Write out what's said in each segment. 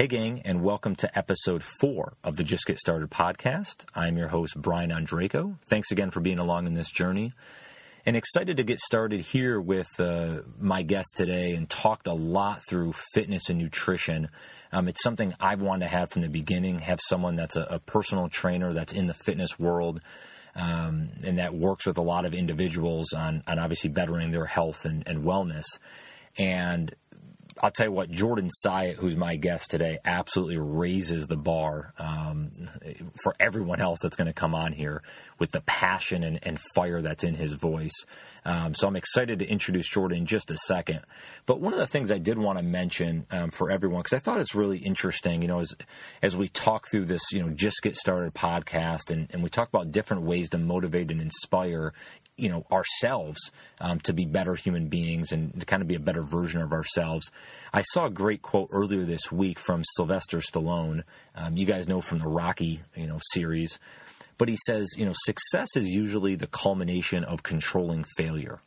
Hey, gang, and welcome to episode four of the Just Get Started podcast. I'm your host, Brian Ondrako. Thanks again for being along in this journey. And excited to get started here with uh, my guest today and talked a lot through fitness and nutrition. Um, it's something I've wanted to have from the beginning, have someone that's a, a personal trainer that's in the fitness world um, and that works with a lot of individuals on, on obviously bettering their health and, and wellness. And I'll tell you what, Jordan Syatt, who's my guest today, absolutely raises the bar um, for everyone else that's going to come on here with the passion and, and fire that's in his voice. Um, so I'm excited to introduce Jordan in just a second. But one of the things I did want to mention um, for everyone, because I thought it's really interesting, you know, as as we talk through this, you know, just get started podcast, and, and we talk about different ways to motivate and inspire you know ourselves um, to be better human beings and to kind of be a better version of ourselves. I saw a great quote earlier this week from Sylvester Stallone. Um, you guys know from the Rocky you know series, but he says you know success is usually the culmination of controlling failure.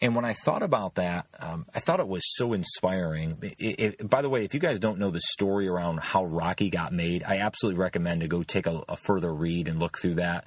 And when I thought about that, um, I thought it was so inspiring. It, it, by the way, if you guys don't know the story around how Rocky got made, I absolutely recommend to go take a, a further read and look through that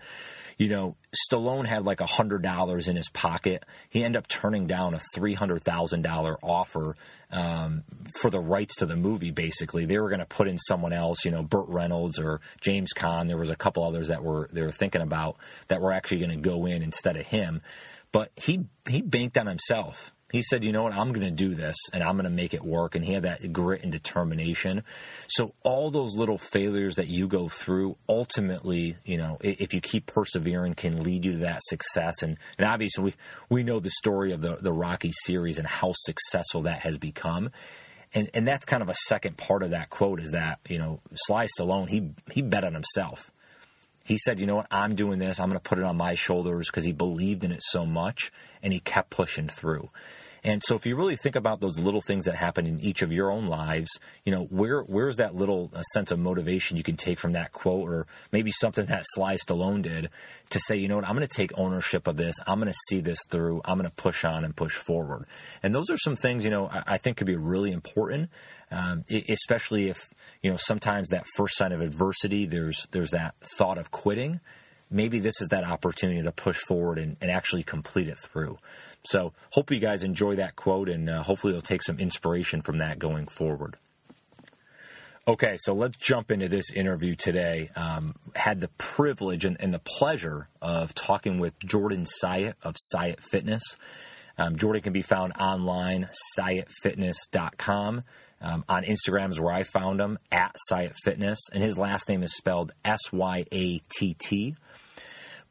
you know, Stallone had like a hundred dollars in his pocket. He ended up turning down a three hundred thousand dollar offer um, for the rights to the movie. Basically, they were going to put in someone else, you know, Burt Reynolds or James Caan. There was a couple others that were they were thinking about that were actually going to go in instead of him. But he he banked on himself. He said, you know what, I'm going to do this and I'm going to make it work. And he had that grit and determination. So all those little failures that you go through, ultimately, you know, if you keep persevering, can lead you to that success. And, and obviously, we, we know the story of the, the Rocky series and how successful that has become. And, and that's kind of a second part of that quote is that, you know, Sly Stallone, he, he bet on himself. He said, you know what, I'm doing this. I'm going to put it on my shoulders because he believed in it so much and he kept pushing through. And so if you really think about those little things that happen in each of your own lives, you know, where where's that little uh, sense of motivation you can take from that quote or maybe something that Sly Stallone did to say, you know what, I'm going to take ownership of this. I'm going to see this through. I'm going to push on and push forward. And those are some things, you know, I, I think could be really important, um, especially if, you know, sometimes that first sign of adversity, there's, there's that thought of quitting maybe this is that opportunity to push forward and, and, actually complete it through. So, hope you guys enjoy that quote, and uh, hopefully, you'll take some inspiration from that going forward. Okay, so let's jump into this interview today. Um, had the privilege and, and, the pleasure of talking with Jordan Syatt of Syatt Fitness. Um, Jordan can be found online, SyattFitness.com. Um, on Instagram is where I found him, at syattfitness, And his last name is spelled S Y A T T.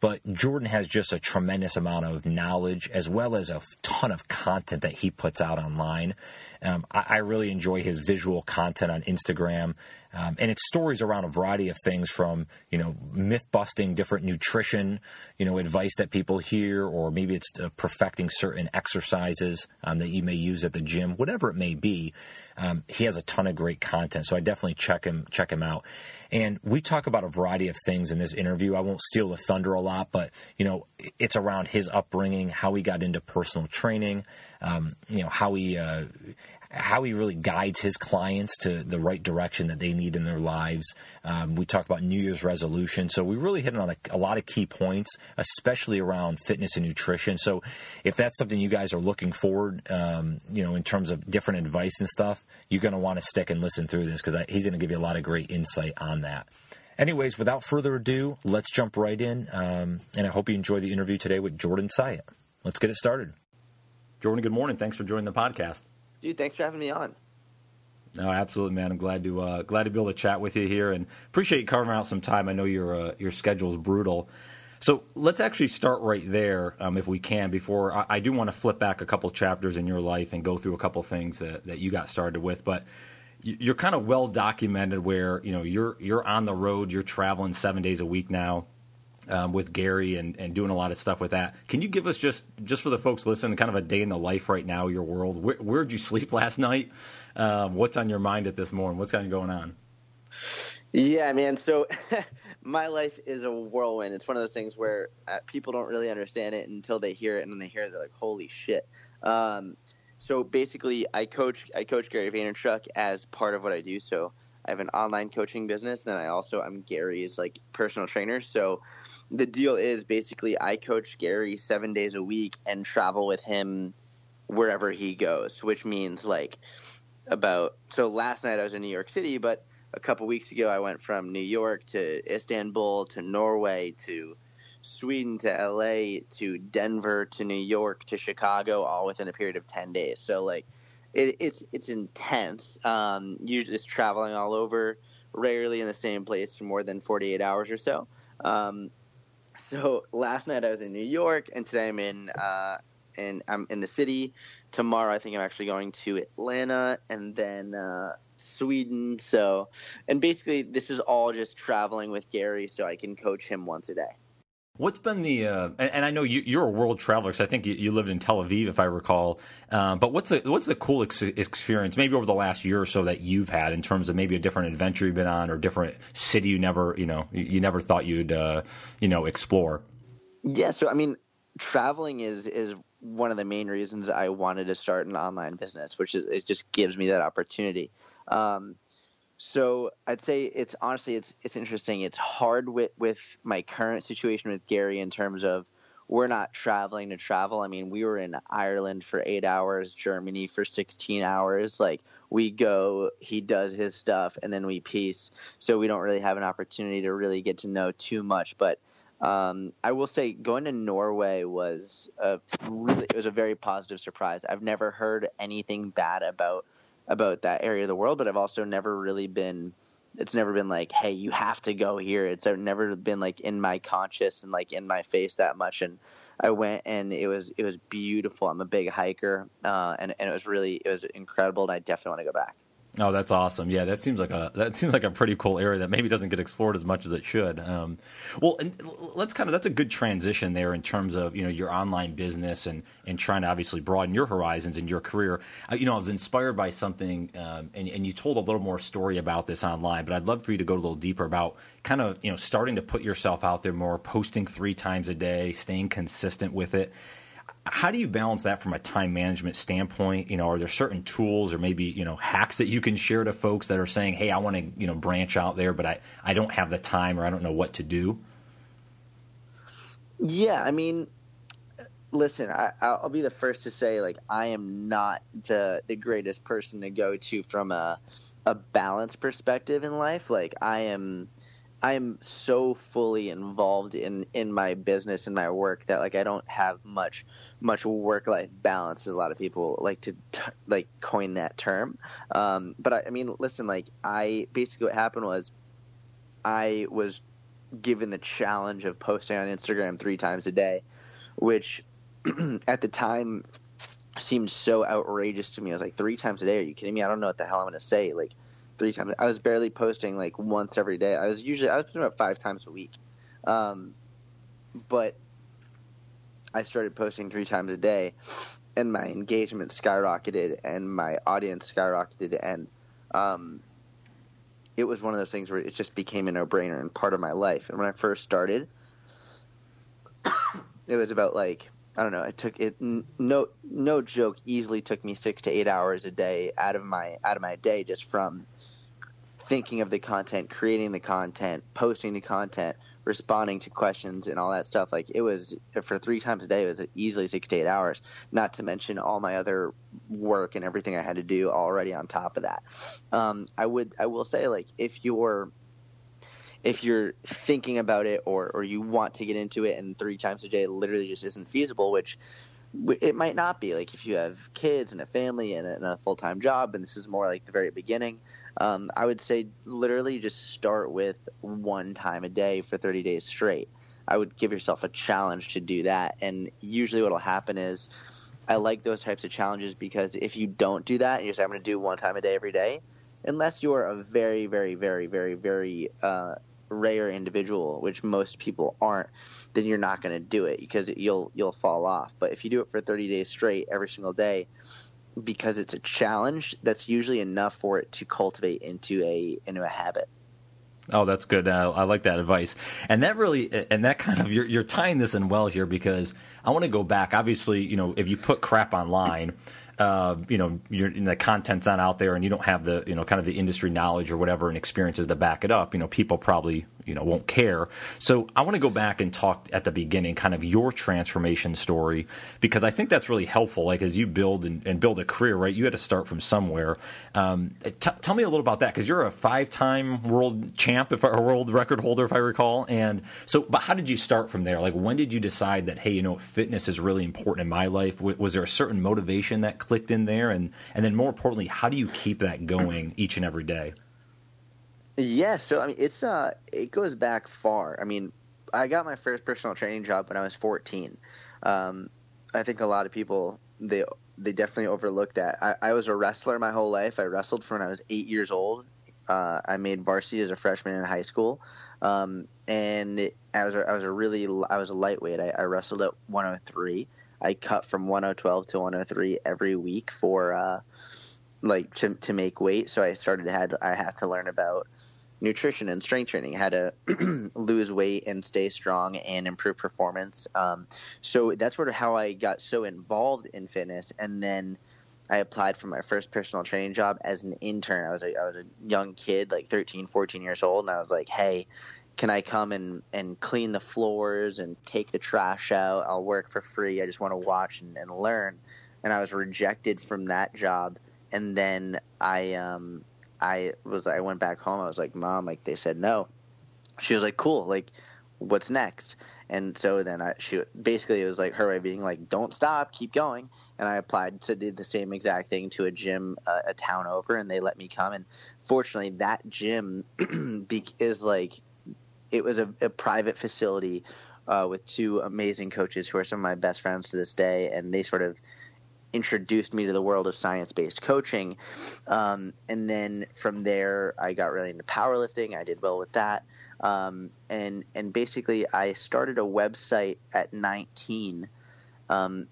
But Jordan has just a tremendous amount of knowledge as well as a ton of content that he puts out online. Um, I, I, really enjoy his visual content on Instagram. Um, and it's stories around a variety of things from, you know, myth busting different nutrition, you know, advice that people hear, or maybe it's uh, perfecting certain exercises um, that you may use at the gym, whatever it may be. Um, he has a ton of great content, so I definitely check him check him out. And we talk about a variety of things in this interview. I won't steal the thunder a lot, but you know, it's around his upbringing, how he got into personal training, um, you know, how he uh, how he really guides his clients to the right direction that they need in their lives. Um, we talked about New Year's resolution. So we really hit on a, a, lot of key points, especially around fitness and nutrition. So if that's something you guys are looking forward, um, you know, in terms of different advice and stuff, you're going to want to stick and listen through this because he's going to give you a lot of great insight on that. Anyways, without further ado, let's jump right in. Um, and I hope you enjoy the interview today with Jordan Syatt. Let's get it started. Jordan, good morning. Thanks for joining the podcast. Dude, thanks for having me on. No, absolutely, man. I'm glad to uh, glad to be able to chat with you here, and appreciate you carving out some time. I know your uh, your schedule is brutal, so let's actually start right there, um, if we can. Before I, I do want to flip back a couple chapters in your life and go through a couple things that, that you got started with, but you're kind of well documented where you know you're you're on the road, you're traveling seven days a week now um, with Gary and, and doing a lot of stuff with that. Can you give us just just for the folks listening, kind of a day in the life right now, your world? Where, where did you sleep last night? Um, what's on your mind at this moment? What's kind of going on? Yeah, man. So my life is a whirlwind. It's one of those things where uh, people don't really understand it until they hear it, and when they hear it, they're like, "Holy shit!" Um, so basically, I coach I coach Gary Vaynerchuk as part of what I do. So I have an online coaching business. And then I also I'm Gary's like personal trainer. So the deal is basically I coach Gary seven days a week and travel with him wherever he goes, which means like about so last night I was in New York City, but a couple weeks ago I went from New York to Istanbul to Norway to Sweden to LA to Denver to New York to Chicago, all within a period of ten days. So like, it, it's it's intense. Um, usually, it's traveling all over, rarely in the same place for more than forty eight hours or so. Um, so last night I was in New York, and today I'm in uh, and I'm in the city. Tomorrow I think I'm actually going to Atlanta, and then. Uh, Sweden. So, and basically, this is all just traveling with Gary so I can coach him once a day. What's been the uh, and, and, I know you, are a world traveler because I think you, you, lived in Tel Aviv, if I recall. Um, but what's the what's the cool ex- experience, maybe over the last year or so, that you've had in terms of maybe a different adventure you've been on or different city you never you know you never thought you'd uh, you know explore? Yeah, so I mean, traveling is is one of the main reasons I wanted to start an online business, which is it just gives me that opportunity. Um, so I'd say it's honestly it's it's interesting. It's hard with with my current situation with Gary in terms of we're not traveling to travel. I mean, we were in Ireland for eight hours, Germany for 16 hours. Like, we go, he does his stuff, and then we piece. So, we don't really have an opportunity to really get to know too much. But um, I will say, going to Norway was a really, it was a very positive surprise. I've never heard anything bad about about that area of the world, but I've also never really been it's never been like, hey, you have to go here. It's never been like in my conscious and like in my face that much. And I went and it was it was beautiful. I'm a big hiker, uh, and and it was really it was incredible, and I definitely want to go back. Oh, that's awesome! Yeah, that seems like a that seems like a pretty cool area that maybe doesn't get explored as much as it should. Um, well, and let's kind of that's a good transition there in terms of you know your online business and and trying to obviously broaden your horizons in your career. Uh, you know, I was inspired by something, um, and and you told a little more story about this online, but I'd love for you to go a little deeper about kind of you know starting to put yourself out there more, posting three times a day, staying consistent with it how do you balance that from a time management standpoint? You know, are there certain tools or maybe you know hacks that you can share to folks that are saying, "Hey, I want to you know branch out there, but I I don't have the time or I don't know what to do." Yeah, I mean, listen, I, I'll be the first to say, like, I am not the the greatest person to go to from a a balance perspective in life. Like, I am I am so fully involved in in my business and my work that like I don't have much much work life balance as a lot of people like to t- like coin that term. Um, but I, I mean, listen, like I basically what happened was I was given the challenge of posting on Instagram three times a day, which at the time seemed so outrageous to me. I was like, three times a day? Are you kidding me? I don't know what the hell I'm going to say. Like three times. I was barely posting like once every day. I was usually I was posting about five times a week, um, but I started posting three times a day, and my engagement skyrocketed and my audience skyrocketed, and um, it was one of those things where it just became a no brainer and part of my life. And when I first started, it was about like I don't know. It took it no no joke. Easily took me six to eight hours a day out of my out of my day just from thinking of the content, creating the content, posting the content, responding to questions and all that stuff. Like it was for three times a day, it was easily six to eight hours. Not to mention all my other work and everything I had to do already on top of that. Um, I would, I will say, like if you're if you're thinking about it or or you want to get into it and three times a day literally just isn't feasible, which it might not be like if you have kids and a family and a, and a full-time job and this is more like the very beginning um, i would say literally just start with one time a day for 30 days straight i would give yourself a challenge to do that and usually what will happen is i like those types of challenges because if you don't do that and you say i'm going to do one time a day every day unless you're a very very very very very uh, rare individual which most people aren't then you're not going to do it because you'll you'll fall off. But if you do it for 30 days straight every single day, because it's a challenge, that's usually enough for it to cultivate into a into a habit. Oh, that's good. Uh, I like that advice, and that really, and that kind of you're, you're tying this in well here because I want to go back. Obviously, you know, if you put crap online, uh, you know, the content's not out there, and you don't have the, you know, kind of the industry knowledge or whatever and experiences to back it up. You know, people probably, you know, won't care. So I want to go back and talk at the beginning, kind of your transformation story, because I think that's really helpful. Like as you build and, and build a career, right? You had to start from somewhere. Um, t- tell me a little about that, because you're a five-time world champ, if a world record holder, if I recall. And so, but how did you start from there? Like, when did you decide that, hey, you know, fitness is really important in my life? Was there a certain motivation that clicked in there, and and then more importantly, how do you keep that going each and every day? Yeah, so I mean, it's uh, it goes back far. I mean, I got my first personal training job when I was 14. Um, I think a lot of people they they definitely overlook that. I, I, was a wrestler my whole life. I wrestled from when I was eight years old. Uh, I made varsity as a freshman in high school, um, and it, I was a, I was a really I was a lightweight. I, I wrestled at 103. I cut from 1012 to 103 every week for uh, like to to make weight. So I started had I had to learn about nutrition and strength training, how to lose weight and stay strong and improve performance. Um, so that's sort of how I got so involved in fitness. And then I applied for my first personal training job as an intern. I was a, I was a young kid, like 13, 14 years old, and I was like, hey, can I come and, and clean the floors and take the trash out? I'll work for free. I just want to watch and, and learn. And I was rejected from that job. And then I um, I was I went back home. I was like, Mom, like they said no. She was like, Cool, like what's next? And so then I she basically it was like her way being like, Don't stop, keep going. And I applied to do the same exact thing to a gym uh, a town over, and they let me come. And fortunately, that gym is like it was a, a private facility uh, with two amazing coaches who are some of my best friends to this day, and they sort of introduced me to the world of science based coaching. Um, and then from there, I got really into powerlifting. I did well with that. Um, and, and basically, I started a website at 19 um,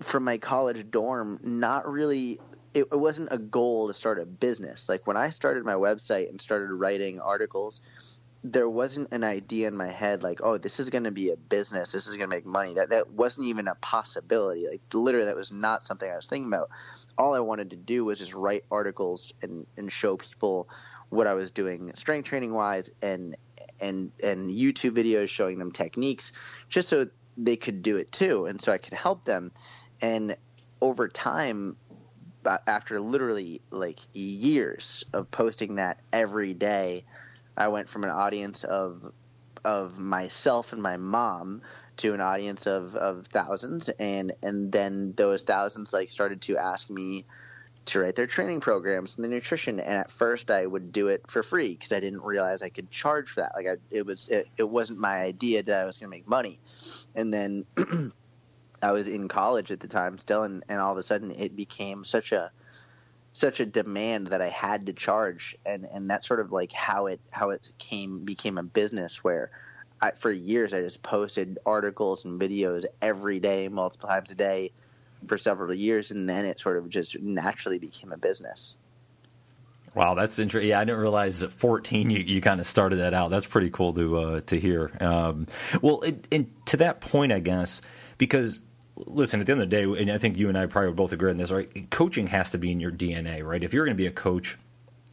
from my college dorm, not really. It, it wasn't a goal to start a business. Like when I started my website and started writing articles, there wasn't an idea in my head like, oh, this is going to be a business. This is going to make money. That that wasn't even a possibility. Like literally, that was not something I was thinking about. All I wanted to do was just write articles and and show people what I was doing strength training wise and and and YouTube videos showing them techniques just so they could do it too and so I could help them and over time after literally like years of posting that every day I went from an audience of of myself and my mom to an audience of, of thousands and and then those thousands like started to ask me to write their training programs and the nutrition and at first I would do it for free because I didn't realize I could charge for that. Like I, it was it, it wasn't my idea that I was going to make money. And then I was in college at the time still and, and all of a sudden it became such a such a demand that I had to charge, and and that's sort of like how it how it came became a business where. I, for years, I just posted articles and videos every day, multiple times a day, for several years, and then it sort of just naturally became a business. Wow, that's interesting. Yeah, I didn't realize at 14 you, you kind of started that out. That's pretty cool to uh, to hear. Um, well, it, to that point, I guess because listen, at the end of the day, and I think you and I probably both agree on this, right? Coaching has to be in your DNA, right? If you're going to be a coach,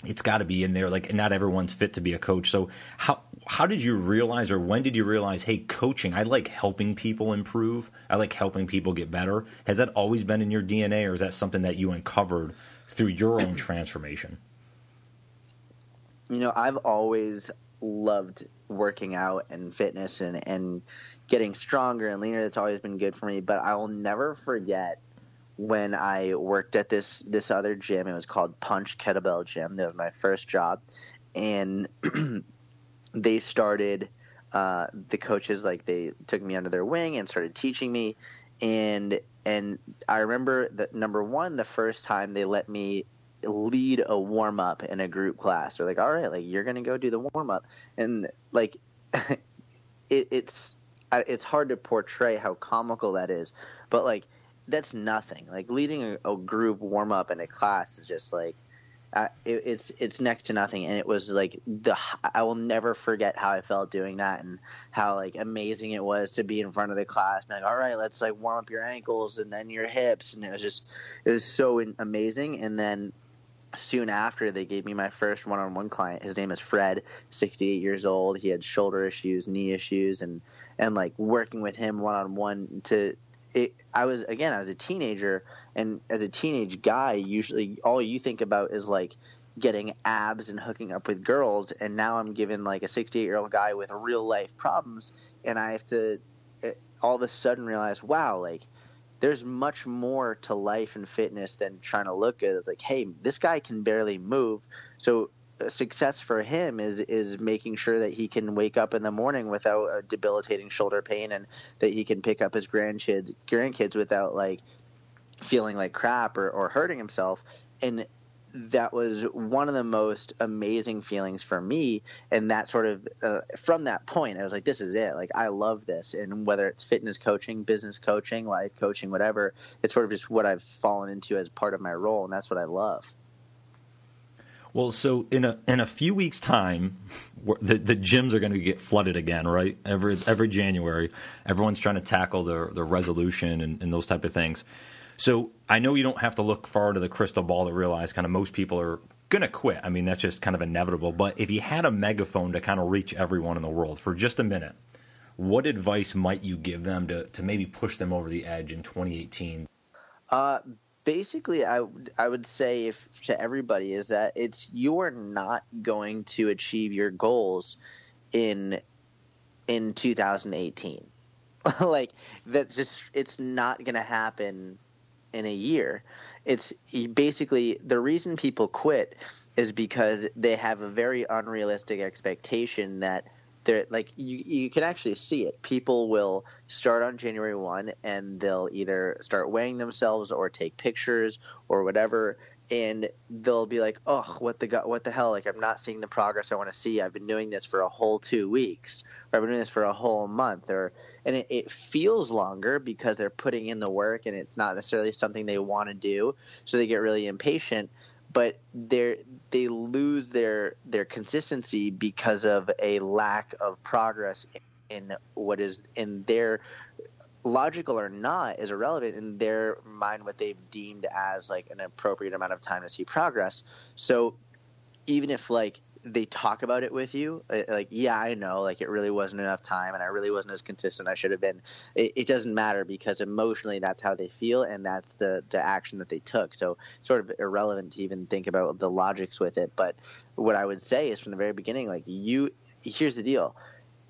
it's got to be in there. Like, not everyone's fit to be a coach. So, how how did you realize, or when did you realize, hey, coaching? I like helping people improve. I like helping people get better. Has that always been in your DNA, or is that something that you uncovered through your own transformation? You know, I've always loved working out and fitness and and getting stronger and leaner. That's always been good for me. But I will never forget when I worked at this this other gym. It was called Punch Kettlebell Gym. That was my first job, and they started. Uh, the coaches like they took me under their wing and started teaching me, and and I remember that number one, the first time they let me lead a warm up in a group class. They're like, all right, like you're gonna go do the warm up, and like it, it's it's hard to portray how comical that is, but like that's nothing. Like leading a, a group warm up in a class is just like uh, it, it's it's next to nothing, and it was like the I will never forget how I felt doing that, and how like amazing it was to be in front of the class, and like all right, let's like warm up your ankles and then your hips, and it was just it was so amazing, and then soon after they gave me my first one-on-one client. His name is fred 68 years old. He had shoulder issues knee issues and and like working with him one-on-one to it, I was again I was a teenager and as a teenage guy usually all you think about is like getting abs and hooking up with girls and now I'm given like a 68 year old guy with real life problems and I have to eh, all of a sudden realize wow like there's much more to life and fitness than trying to look good. It's like, hey, this guy can barely move. So success for him is is making sure that he can wake up in the morning without a debilitating shoulder pain and that he can pick up his grandkids grandkids without like feeling like crap or, or hurting himself. And that was one of the most amazing feelings for me. And that sort of uh, from that point i was like this is it. Like i love this. And whether it's fitness coaching business coaching life coaching whatever it's sort of just what i've fallen into as part of my role. And that's what i love well, so in a in a few weeks' time, the the gyms are going to get flooded again, right? Every every January, everyone's trying to tackle the the resolution and, and those type of things. So I know you don't have to look far to the crystal ball to realize kind of most people are going to quit. I mean, that's just kind of inevitable. But if you had a megaphone to kind of reach everyone in the world for just a minute, what advice might you give them to, to maybe push them over the edge in 2018? Uh, basically, I, I would say if to everybody is that it's you're not going to achieve your goals in in 2018. like that's just it's not going to happen in a year. It's basically the reason people quit is because they have a very unrealistic expectation that they're like you you can actually see it. People will start on January 1 and they'll either start weighing themselves or take pictures or whatever and they'll be like, "Oh, what the what the hell? Like I'm not seeing the progress I want to see. I've been doing this for a whole 2 weeks or I've been doing this for a whole month or and it, it, feels longer because they're putting in the work and it's not necessarily something they want to do so they get really impatient but they they lose their their consistency because of a lack of progress in what is in their logical or not is irrelevant in their mind what they've deemed as like an appropriate amount of time to see progress. So even if like they talk about it with you uh, like yeah i know like it really wasn't enough time and i really wasn't as consistent i should have been. It, it, doesn't matter because emotionally that's how they feel and that's the the action that they took. So sort of irrelevant to even think about the logics with it. But what i would say is from the very beginning like you here's the deal.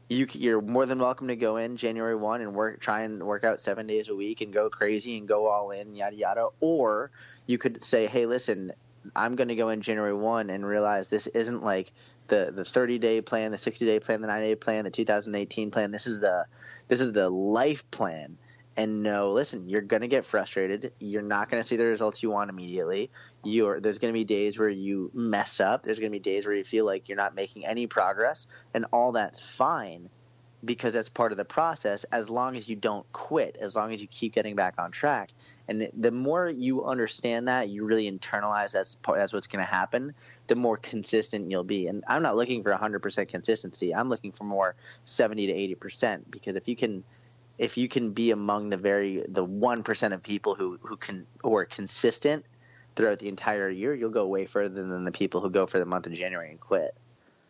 You, you're more than welcome to go in January 1 and work, try and work out seven days a week and go crazy and go all in, yada, yada. Or you could say, hey, listen, I'm going to go in January 1 and realize this isn't like the the 30 day plan, the 60 day plan, the 90 day plan, the 2018 plan. This is the this is the life plan. And no, listen, you're going to get frustrated. You're not going to see the results you want immediately. You're there's going to be days where you mess up. There's going to be days where you feel like you're not making any progress, and all that's fine because that's part of the process as long as you don't quit, as long as you keep getting back on track. And the more you understand that, you really internalize that's part, that's what's going to happen. The more consistent you'll be. And I'm not looking for 100% consistency. I'm looking for more 70 to 80 percent because if you can, if you can be among the very the one percent of people who who can who are consistent throughout the entire year, you'll go way further than the people who go for the month of January and quit.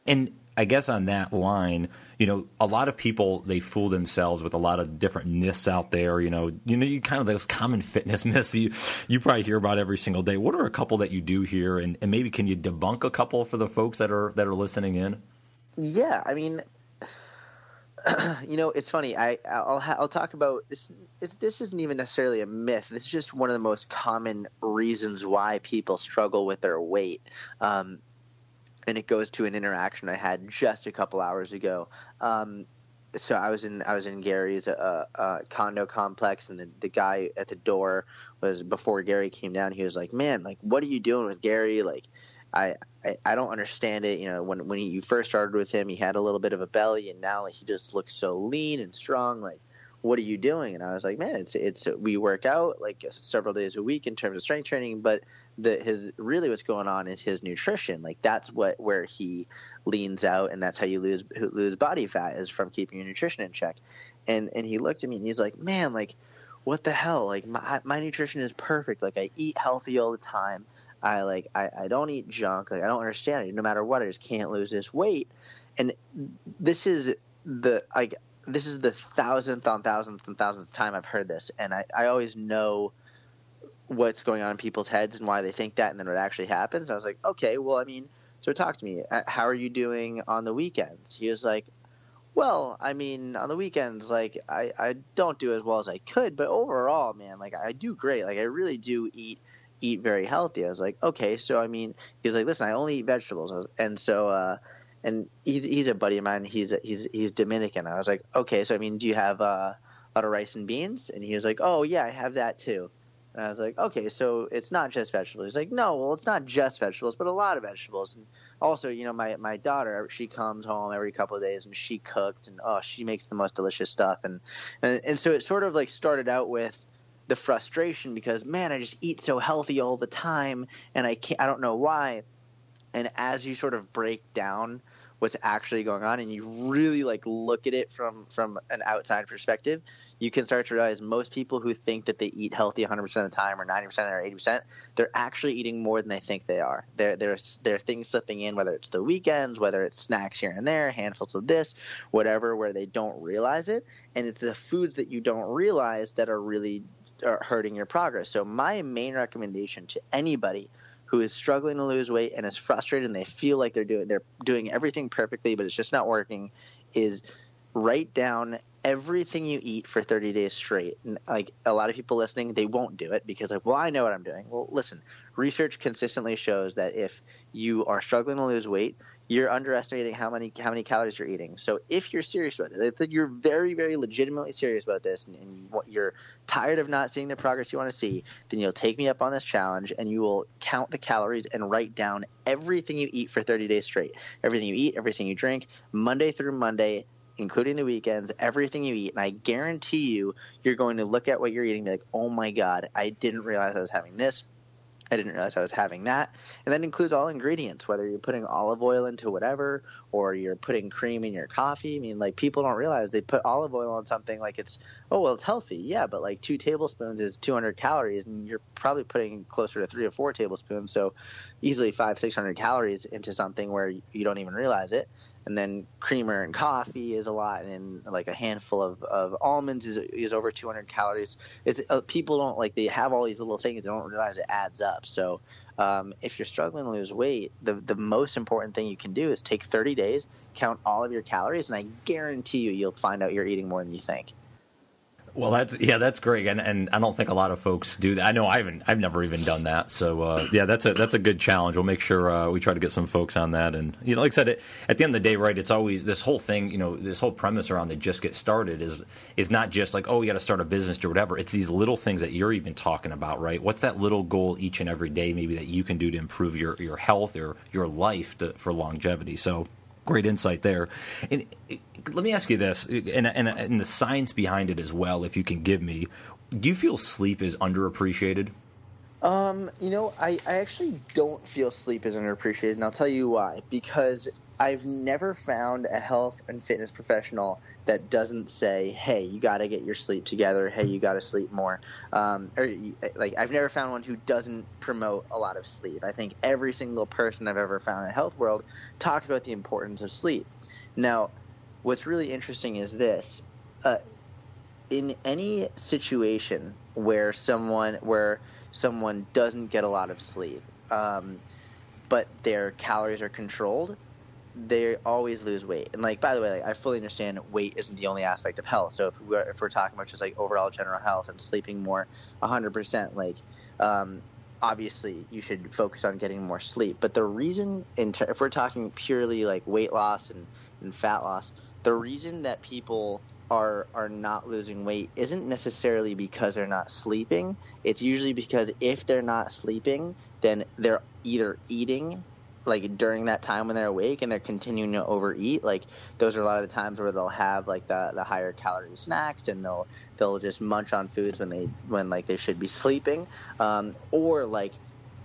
And I guess on that line, you know, a lot of people they fool themselves with a lot of different myths out there. You know, you know, you kind of those common fitness myths you you probably hear about every single day. What are a couple that you do here, and, and maybe can you debunk a couple for the folks that are that are listening in? Yeah, I mean, you know, it's funny. I I'll I'll talk about this. This isn't even necessarily a myth. This is just one of the most common reasons why people struggle with their weight. Um, and it goes to an interaction I had just a couple hours ago. Um, so I was in I was in Gary's uh, uh, condo complex, and the, the guy at the door was before Gary came down. He was like, "Man, like, what are you doing with Gary? Like, I, I, I don't understand it. You know, when when you first started with him, he had a little bit of a belly, and now like, he just looks so lean and strong. Like, what are you doing? And I was like, man, it's it's we work out like several days a week in terms of strength training, but the his really what's going on is his nutrition. Like that's what where he leans out, and that's how you lose lose body fat is from keeping your nutrition in check. And and he looked at me and he's like, man, like what the hell? Like my my nutrition is perfect. Like I eat healthy all the time. I like I, I don't eat junk. Like I don't understand it. No matter what, I just can't lose this weight. And this is the like this is the thousandth on thousandth and thousandth time I've heard this, and I, I always know what's going on in people's heads and why they think that, and then what actually happens. I was like, okay, well, I mean, so talk to me. Uh, how are you doing on the weekends? He was like, well, I mean, on the weekends, like I, I don't do as well as I could, but overall, man, like I do great. Like I really do eat eat very healthy. I was like, okay, so I mean, he was like, listen, I only eat vegetables, and so uh, and he's he's a buddy of mine. He's he's he's Dominican. I was like, okay, so I mean, do you have uh, a lot of rice and beans? And he was like, oh yeah, I have that too. And I was like, okay, so it's not just vegetables. He's like, no, well, it's not just vegetables, but a lot of vegetables. And also, you know, my my daughter, she comes home every couple of days and she cooks, and oh, she makes the most delicious stuff. And and and so it sort of like started out with the frustration because man, I just eat so healthy all the time, and I can't, I don't know why. And as you sort of break down what's actually going on and you really like look at it from from an outside perspective you can start to realize most people who think that they eat healthy 100% of the time or 90% or 80% they're actually eating more than they think they are. There there's there are things slipping in whether it's the weekends whether it's snacks here and there handfuls of this whatever where they don't realize it. And it's the foods that you don't realize that are really are hurting your progress. So my main recommendation to anybody who is struggling to lose weight and is frustrated and they feel like they're doing they're doing everything perfectly but it's just not working is write down everything you eat for 30 days straight. And like a lot of people listening they won't do it because like well i know what i'm doing. Well listen research consistently shows that if you are struggling to lose weight you're underestimating how many how many calories you're eating. So if you're serious about it, if you're very very legitimately serious about this, and, and you're tired of not seeing the progress you want to see, then you'll take me up on this challenge, and you will count the calories and write down everything you eat for 30 days straight. Everything you eat, everything you drink, Monday through Monday, including the weekends, everything you eat. And I guarantee you, you're going to look at what you're eating and be like, oh my God, I didn't realize I was having this. I didn't realize I was having that. And that includes all ingredients, whether you're putting olive oil into whatever or you're putting cream in your coffee. I mean, like people don't realize they put olive oil on something like it's, oh, well, it's healthy. Yeah, but like two tablespoons is 200 calories and you're probably putting closer to three or four tablespoons. So easily five, 600 calories into something where you don't even realize it and then creamer and coffee is a lot, and like a handful of, of almonds is, is over 200 calories. It's, uh, people don't like they have all these little things, they don't realize it adds up. So um, if you're struggling to lose weight, the the most important thing you can do is take 30 days, count all of your calories, and I guarantee you you'll find out you're eating more than you think. Well, that's yeah, that's great, and and I don't think a lot of folks do that. I know I haven't, I've never even done that. So uh, yeah, that's a that's a good challenge. We'll make sure uh, we try to get some folks on that. And you know, like I said, it, at the end of the day, right? It's always this whole thing. You know, this whole premise around the just get started is is not just like oh, you got to start a business or whatever. It's these little things that you're even talking about, right? What's that little goal each and every day, maybe that you can do to improve your your health or your life to, for longevity? So great insight there. And uh, let me ask you this, and, and, and the science behind it as well, if you can give me. Do you feel sleep is underappreciated? Um, you know, I, I actually don't feel sleep is underappreciated, and I'll tell you why. Because I've never found a health and fitness professional that doesn't say, "Hey, you got to get your sleep together. Hey, you got to sleep more." Um, or like, I've never found one who doesn't promote a lot of sleep. I think every single person I've ever found in the health world talks about the importance of sleep. Now, what's really interesting is this: uh, in any situation where someone where someone doesn't get a lot of sleep, um, but their calories are controlled, they always lose weight. And like, by the way, like, I fully understand weight isn't the only aspect of health. So if we're if we're talking about just like overall general health and sleeping more, hundred percent, like, um, obviously you should focus on getting more sleep. But the reason, in ter- if we're talking purely like weight loss and, and fat loss, the reason that people are are not losing weight isn't necessarily because they're not sleeping. It's usually because if they're not sleeping, then they're either eating like during that time when they're awake and they're continuing to overeat like those are a lot of the times where they'll have like the, the higher calorie snacks and they'll they'll just munch on foods when they when like they should be sleeping um, or like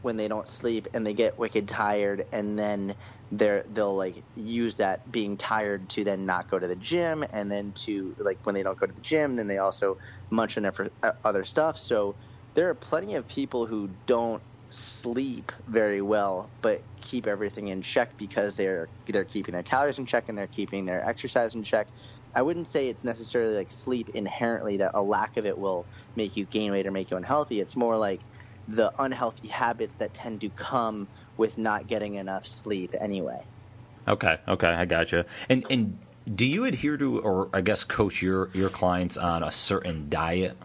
when they don't sleep and they get wicked tired and then they're they'll like use that being tired to then not go to the gym and then to like when they don't go to the gym then they also munch on their uh, other stuff so there are plenty of people who don't sleep very well, but keep everything in check because they're they're keeping their calories in check and they're keeping their exercise in check. I wouldn't say it's necessarily like sleep inherently that a lack of it will make you gain weight or make you unhealthy. It's more like the unhealthy habits that tend to come with not getting enough sleep anyway. Okay, okay, I gotcha. And and do you adhere to, or I guess, coach your your clients on a certain diet?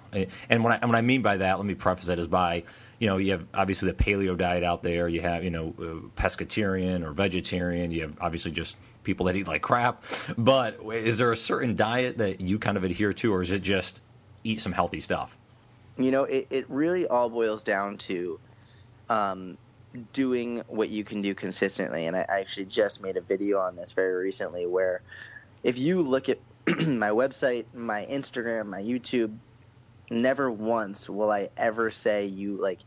And when I when I mean by that, let me preface that is by you know, you have obviously the paleo diet out there. You have, you know, uh, pescatarian or vegetarian. You have obviously just people that eat like crap. But is there a certain diet that you kind of adhere to, or is it just eat some healthy stuff? You know, it, it really all boils down to um, doing what you can do consistently. And I, actually just made a video on this very recently where if you look at my website, my Instagram, my YouTube, never once will I ever say you like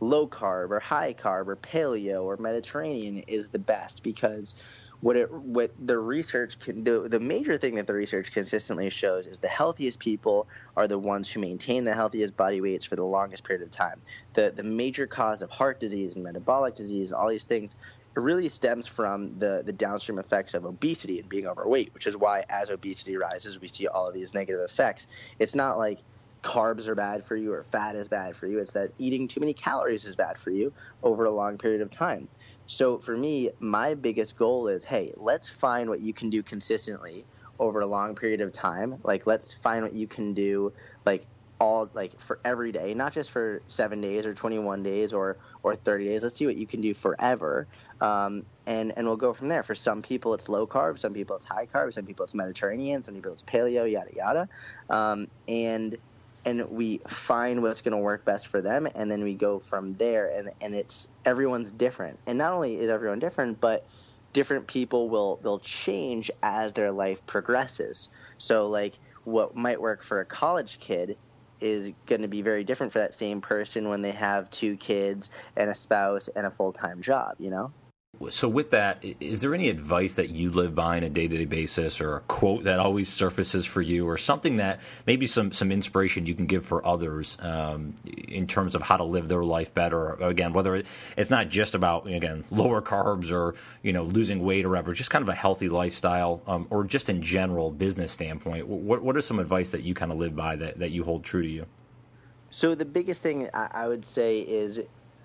low carb or high carb or paleo or Mediterranean is the best because what it what the research can the the major thing that the research consistently shows is the healthiest people are the ones who maintain the healthiest body weights for the longest period of time. The the major cause of heart disease and metabolic disease, all these things, it really stems from the the downstream effects of obesity and being overweight, which is why as obesity rises, we see all of these negative effects. It's not like carbs are bad for you or fat is bad for you. It's that eating too many calories is bad for you over a long period of time. So for me, my biggest goal is hey, let's find what you can do consistently over a long period of time. Like, let's find what you can do, like, all like for every day, not just for seven days or 21 days or or 30 days. Let's see what you can do forever, um, and and we'll go from there. For some people, it's low carb. Some people, it's high carb. Some people, it's Mediterranean. Some people, it's paleo. Yada yada, um, and and we find what's going to work best for them and then we go from there and and it's everyone's different. And not only is everyone different but different people will will change as their life progresses. So like what might work for a college kid is going to be very different for that same person when they have two kids and a spouse and a full-time job you know so, with that, is there any advice that you live by on a day to day basis, or a quote that always surfaces for you, or something that maybe some, some inspiration you can give for others um, in terms of how to live their life better? Again, whether it's not just about again lower carbs or you know losing weight or whatever, just kind of a healthy lifestyle, um, or just in general business standpoint. What what are some advice that you kind of live by that, that you hold true to you? So the biggest thing I would say is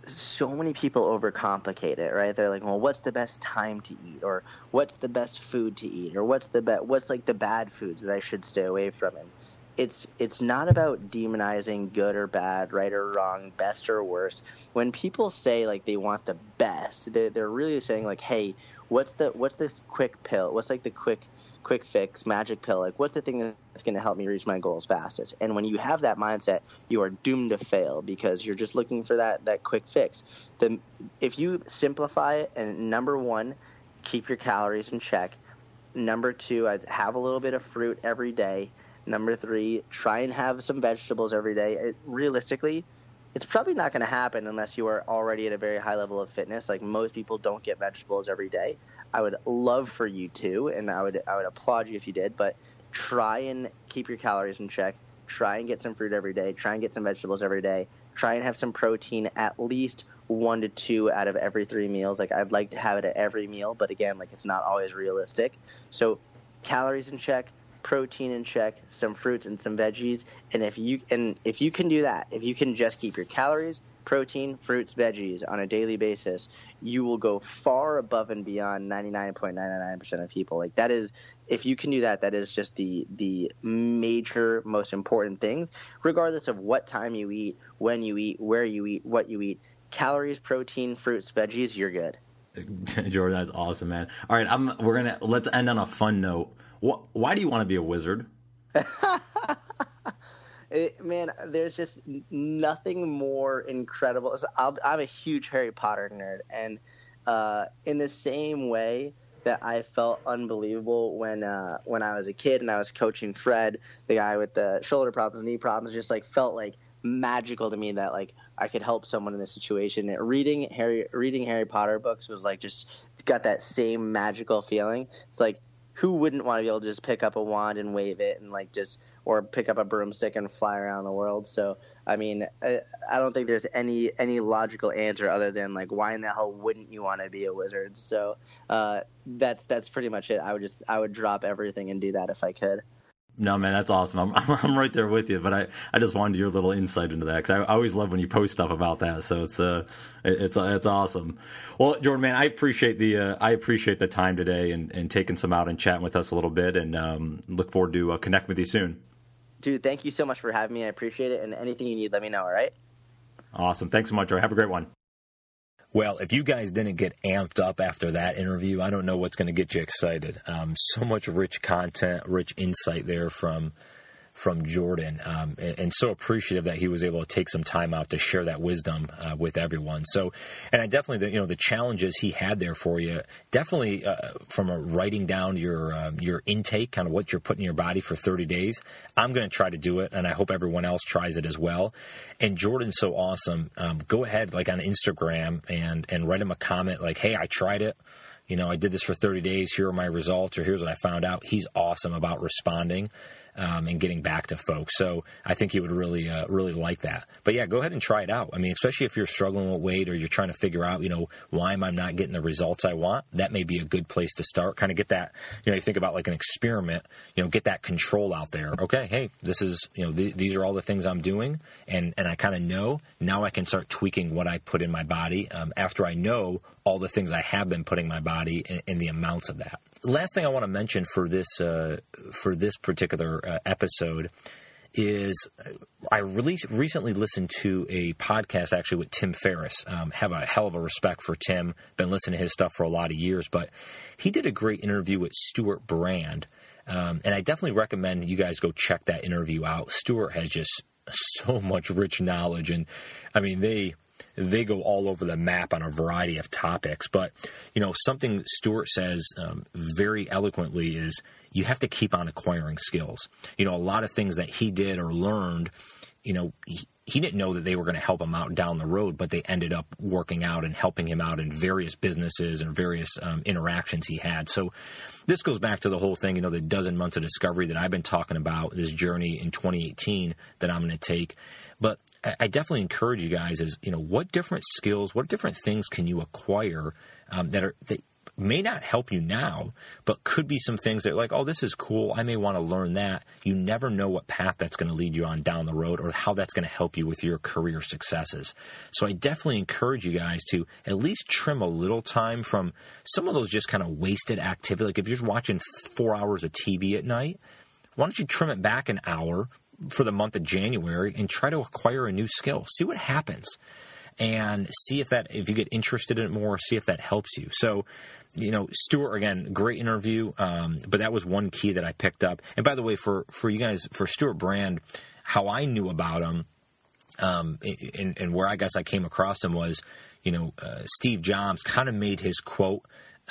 so many people overcomplicate it, right? They're like, well, what's the best time to eat, or what's the best food to eat, or what's the be- what's like the bad foods that I should stay away from. And it's it's not about demonizing good or bad, right or wrong, best or worst. When people say like they want the best, they're, they're really saying like, hey, what's the what's the quick pill? What's like the quick quick fix, magic pill. Like, what's the thing that's going to help me reach my goals fastest? And when you have that mindset, you are doomed to fail because you're just looking for that that quick fix. The if you simplify it, and number one, keep your calories in check. Number two, I'd have a little bit of fruit every day. Number three, try and have some vegetables every day. It, realistically, it's probably not going to happen unless you are already at a very high level of fitness. Like most people don't get vegetables every day. I would love for you to, and I would I would applaud you if you did. But try and keep your calories in check. Try and get some fruit every day. Try and get some vegetables every day. Try and have some protein at least one to two out of every three meals. Like I'd like to have it at every meal, but again, like it's not always realistic. So calories in check, protein in check, some fruits and some veggies. And if you and if you can do that, if you can just keep your calories, protein, fruits, veggies on a daily basis, you will go far above and beyond 99.99% of people. Like that is if you can do that, that is just the the major most important things regardless of what time you eat, when you eat, where you eat, what you eat. Calories, protein, fruits, veggies, you're good. Jordan, that's awesome, man. All right, I'm we're going to let's end on a fun note. Why do you want to be a wizard? It, man, there's just nothing more incredible. So I'm a huge Harry Potter nerd, and uh, in the same way that I felt unbelievable when uh, when I was a kid and I was coaching Fred, the guy with the shoulder problems, knee problems, just like felt like magical to me that like I could help someone in this situation. Reading Harry reading Harry Potter books was like just got that same magical feeling. It's like who wouldn't want to be able to just pick up a wand and wave it and like just or pick up a broomstick and fly around the world? So i mean i, I don't think there's any any logical answer other than like why in the hell wouldn't you want to be a wizard? So uh, that's that's pretty much it. I would just i would drop everything and do that if i could no, man, that's awesome. I'm, I'm right there with you. But I, I just wanted your little insight into that because I, I, always love when you post stuff about that. So it's uh, it's uh, it's awesome. Well, Jordan, man, I appreciate the uh, I appreciate the time today and, and taking some out and chatting with us a little bit, and um, look forward to uh, connect with you soon. Dude, thank you so much for having me. I appreciate it. And anything you need, let me know. All right. Awesome. Thanks so much. Jordan. Have a great one. Well, if you guys didn't get amped up after that interview, I don't know what's going to get you excited. Um, so much rich content, rich insight there from from Jordan, um, and, and, so appreciative that he was able to take some time out to share that wisdom uh, with everyone. So, and I definitely, you know, the challenges he had there for you, definitely uh, from writing down your um, your intake, kind of what you're putting in your body for 30 days. I'm going to try to do it, and I hope everyone else tries it as well. And Jordan's so awesome. Um, go ahead, like on Instagram, and and write him a comment like, "Hey, I tried it." You know, I did this for 30 days. Here are my results, or here's what I found out. He's awesome about responding um, and getting back to folks. So I think you would really, uh, really like that. But yeah, go ahead and try it out. I mean, especially if you're struggling with weight or you're trying to figure out, you know, why am I not getting the results I want? That may be a good place to start. Kind of get that, you know, you think about like an experiment, you know, get that control out there. Okay, hey, this is, you know, th- these are all the things I'm doing, and and I kind of know now I can start tweaking what I put in my body um, after I know all the things I have been putting my body in, in the amounts of that last thing I want to mention for this uh, for this particular uh, episode is I really recently listened to a podcast actually with Tim Ferriss. Um, have a hell of a respect for Tim. Been listening to his stuff for a lot of years, but he did a great interview with Stewart Brand, um, and I definitely recommend you guys go check that interview out. Stewart has just so much rich knowledge, and I mean they they go all over the map on a variety of topics. But, you know, something Stewart says um, very eloquently is you have to keep on acquiring skills. You know, a lot of things that he did or learned, you know, he, he didn't know that they were going to help him out down the road, but they ended up working out and helping him out in various businesses and various um, interactions he had. So this goes back to the whole thing, you know, the dozen months of discovery that I've been talking about, this journey in 2018 that I'm going to take. But I definitely encourage you guys is you know what different skills, what different things can you acquire um, that are that may not help you now, but could be some things that like, oh, this is cool. I may want to learn that. You never know what path that's going to lead you on down the road or how that's going to help you with your career successes. So I definitely encourage you guys to at least trim a little time from some of those just kind of wasted activity. Like if you're just watching four hours of TV at night, why don't you trim it back an hour, for the month of January and try to acquire a new skill. See what happens and see if that if you get interested in it more, see if that helps you. So, you know, Stewart again, great interview, um, but that was one key that I picked up. And by the way, for for you guys, for Stewart Brand, how I knew about him, um, and, and where I guess I came across him was, you know, uh, Steve Jobs kind of made his quote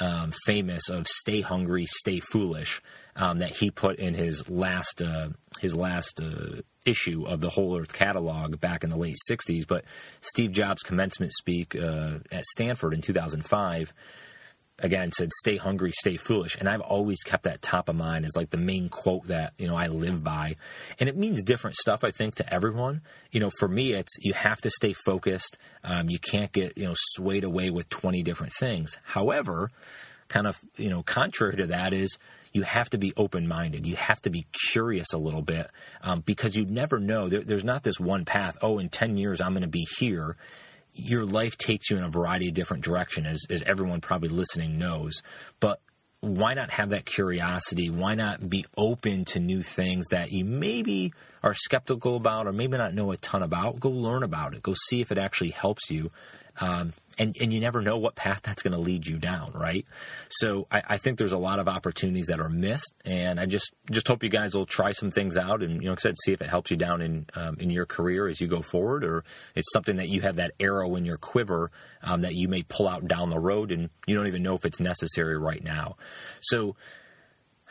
um, famous of "Stay hungry, stay foolish." um, that he put in his last uh, his last uh, issue of the Whole Earth catalog back in the late '60s. But Steve Jobs' commencement speak uh, at Stanford in 2005 again said stay hungry stay foolish and i've always kept that top of mind as like the main quote that you know i live by and it means different stuff i think to everyone you know for me it's you have to stay focused um, you can't get you know swayed away with 20 different things however kind of you know contrary to that is you have to be open minded. You have to be curious a little bit um, because you never know. There, there's not this one path. Oh, in 10 years, I'm going to be here. Your life takes you in a variety of different directions, as, as everyone probably listening knows. But why not have that curiosity? Why not be open to new things that you maybe are skeptical about or maybe not know a ton about, go learn about it. Go see if it actually helps you. Um, and, and you never know what path that's going to lead you down, right? So I, I, think there's a lot of opportunities that are missed, and I just just hope you guys will try some things out, and you know, like I said, see if it helps you down in um, in your career as you go forward, or it's something that you have that arrow in your quiver um, that you may pull out down the road, and you don't even know if it's necessary right now. So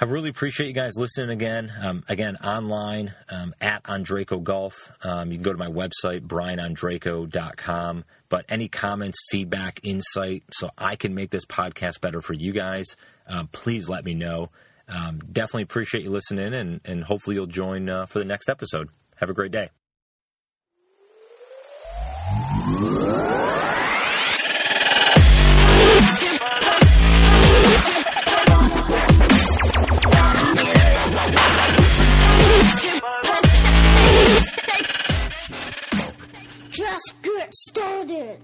I really appreciate you guys listening again. Um, again, online um, at Ondrako Golf. Um, you can go to my website, brianondrako.com. But any comments, feedback, insight, so I can make this podcast better for you guys, um, please let me know. Um, definitely appreciate you listening, and, and hopefully you'll join uh, for the next episode. Have a great day. Let's get started.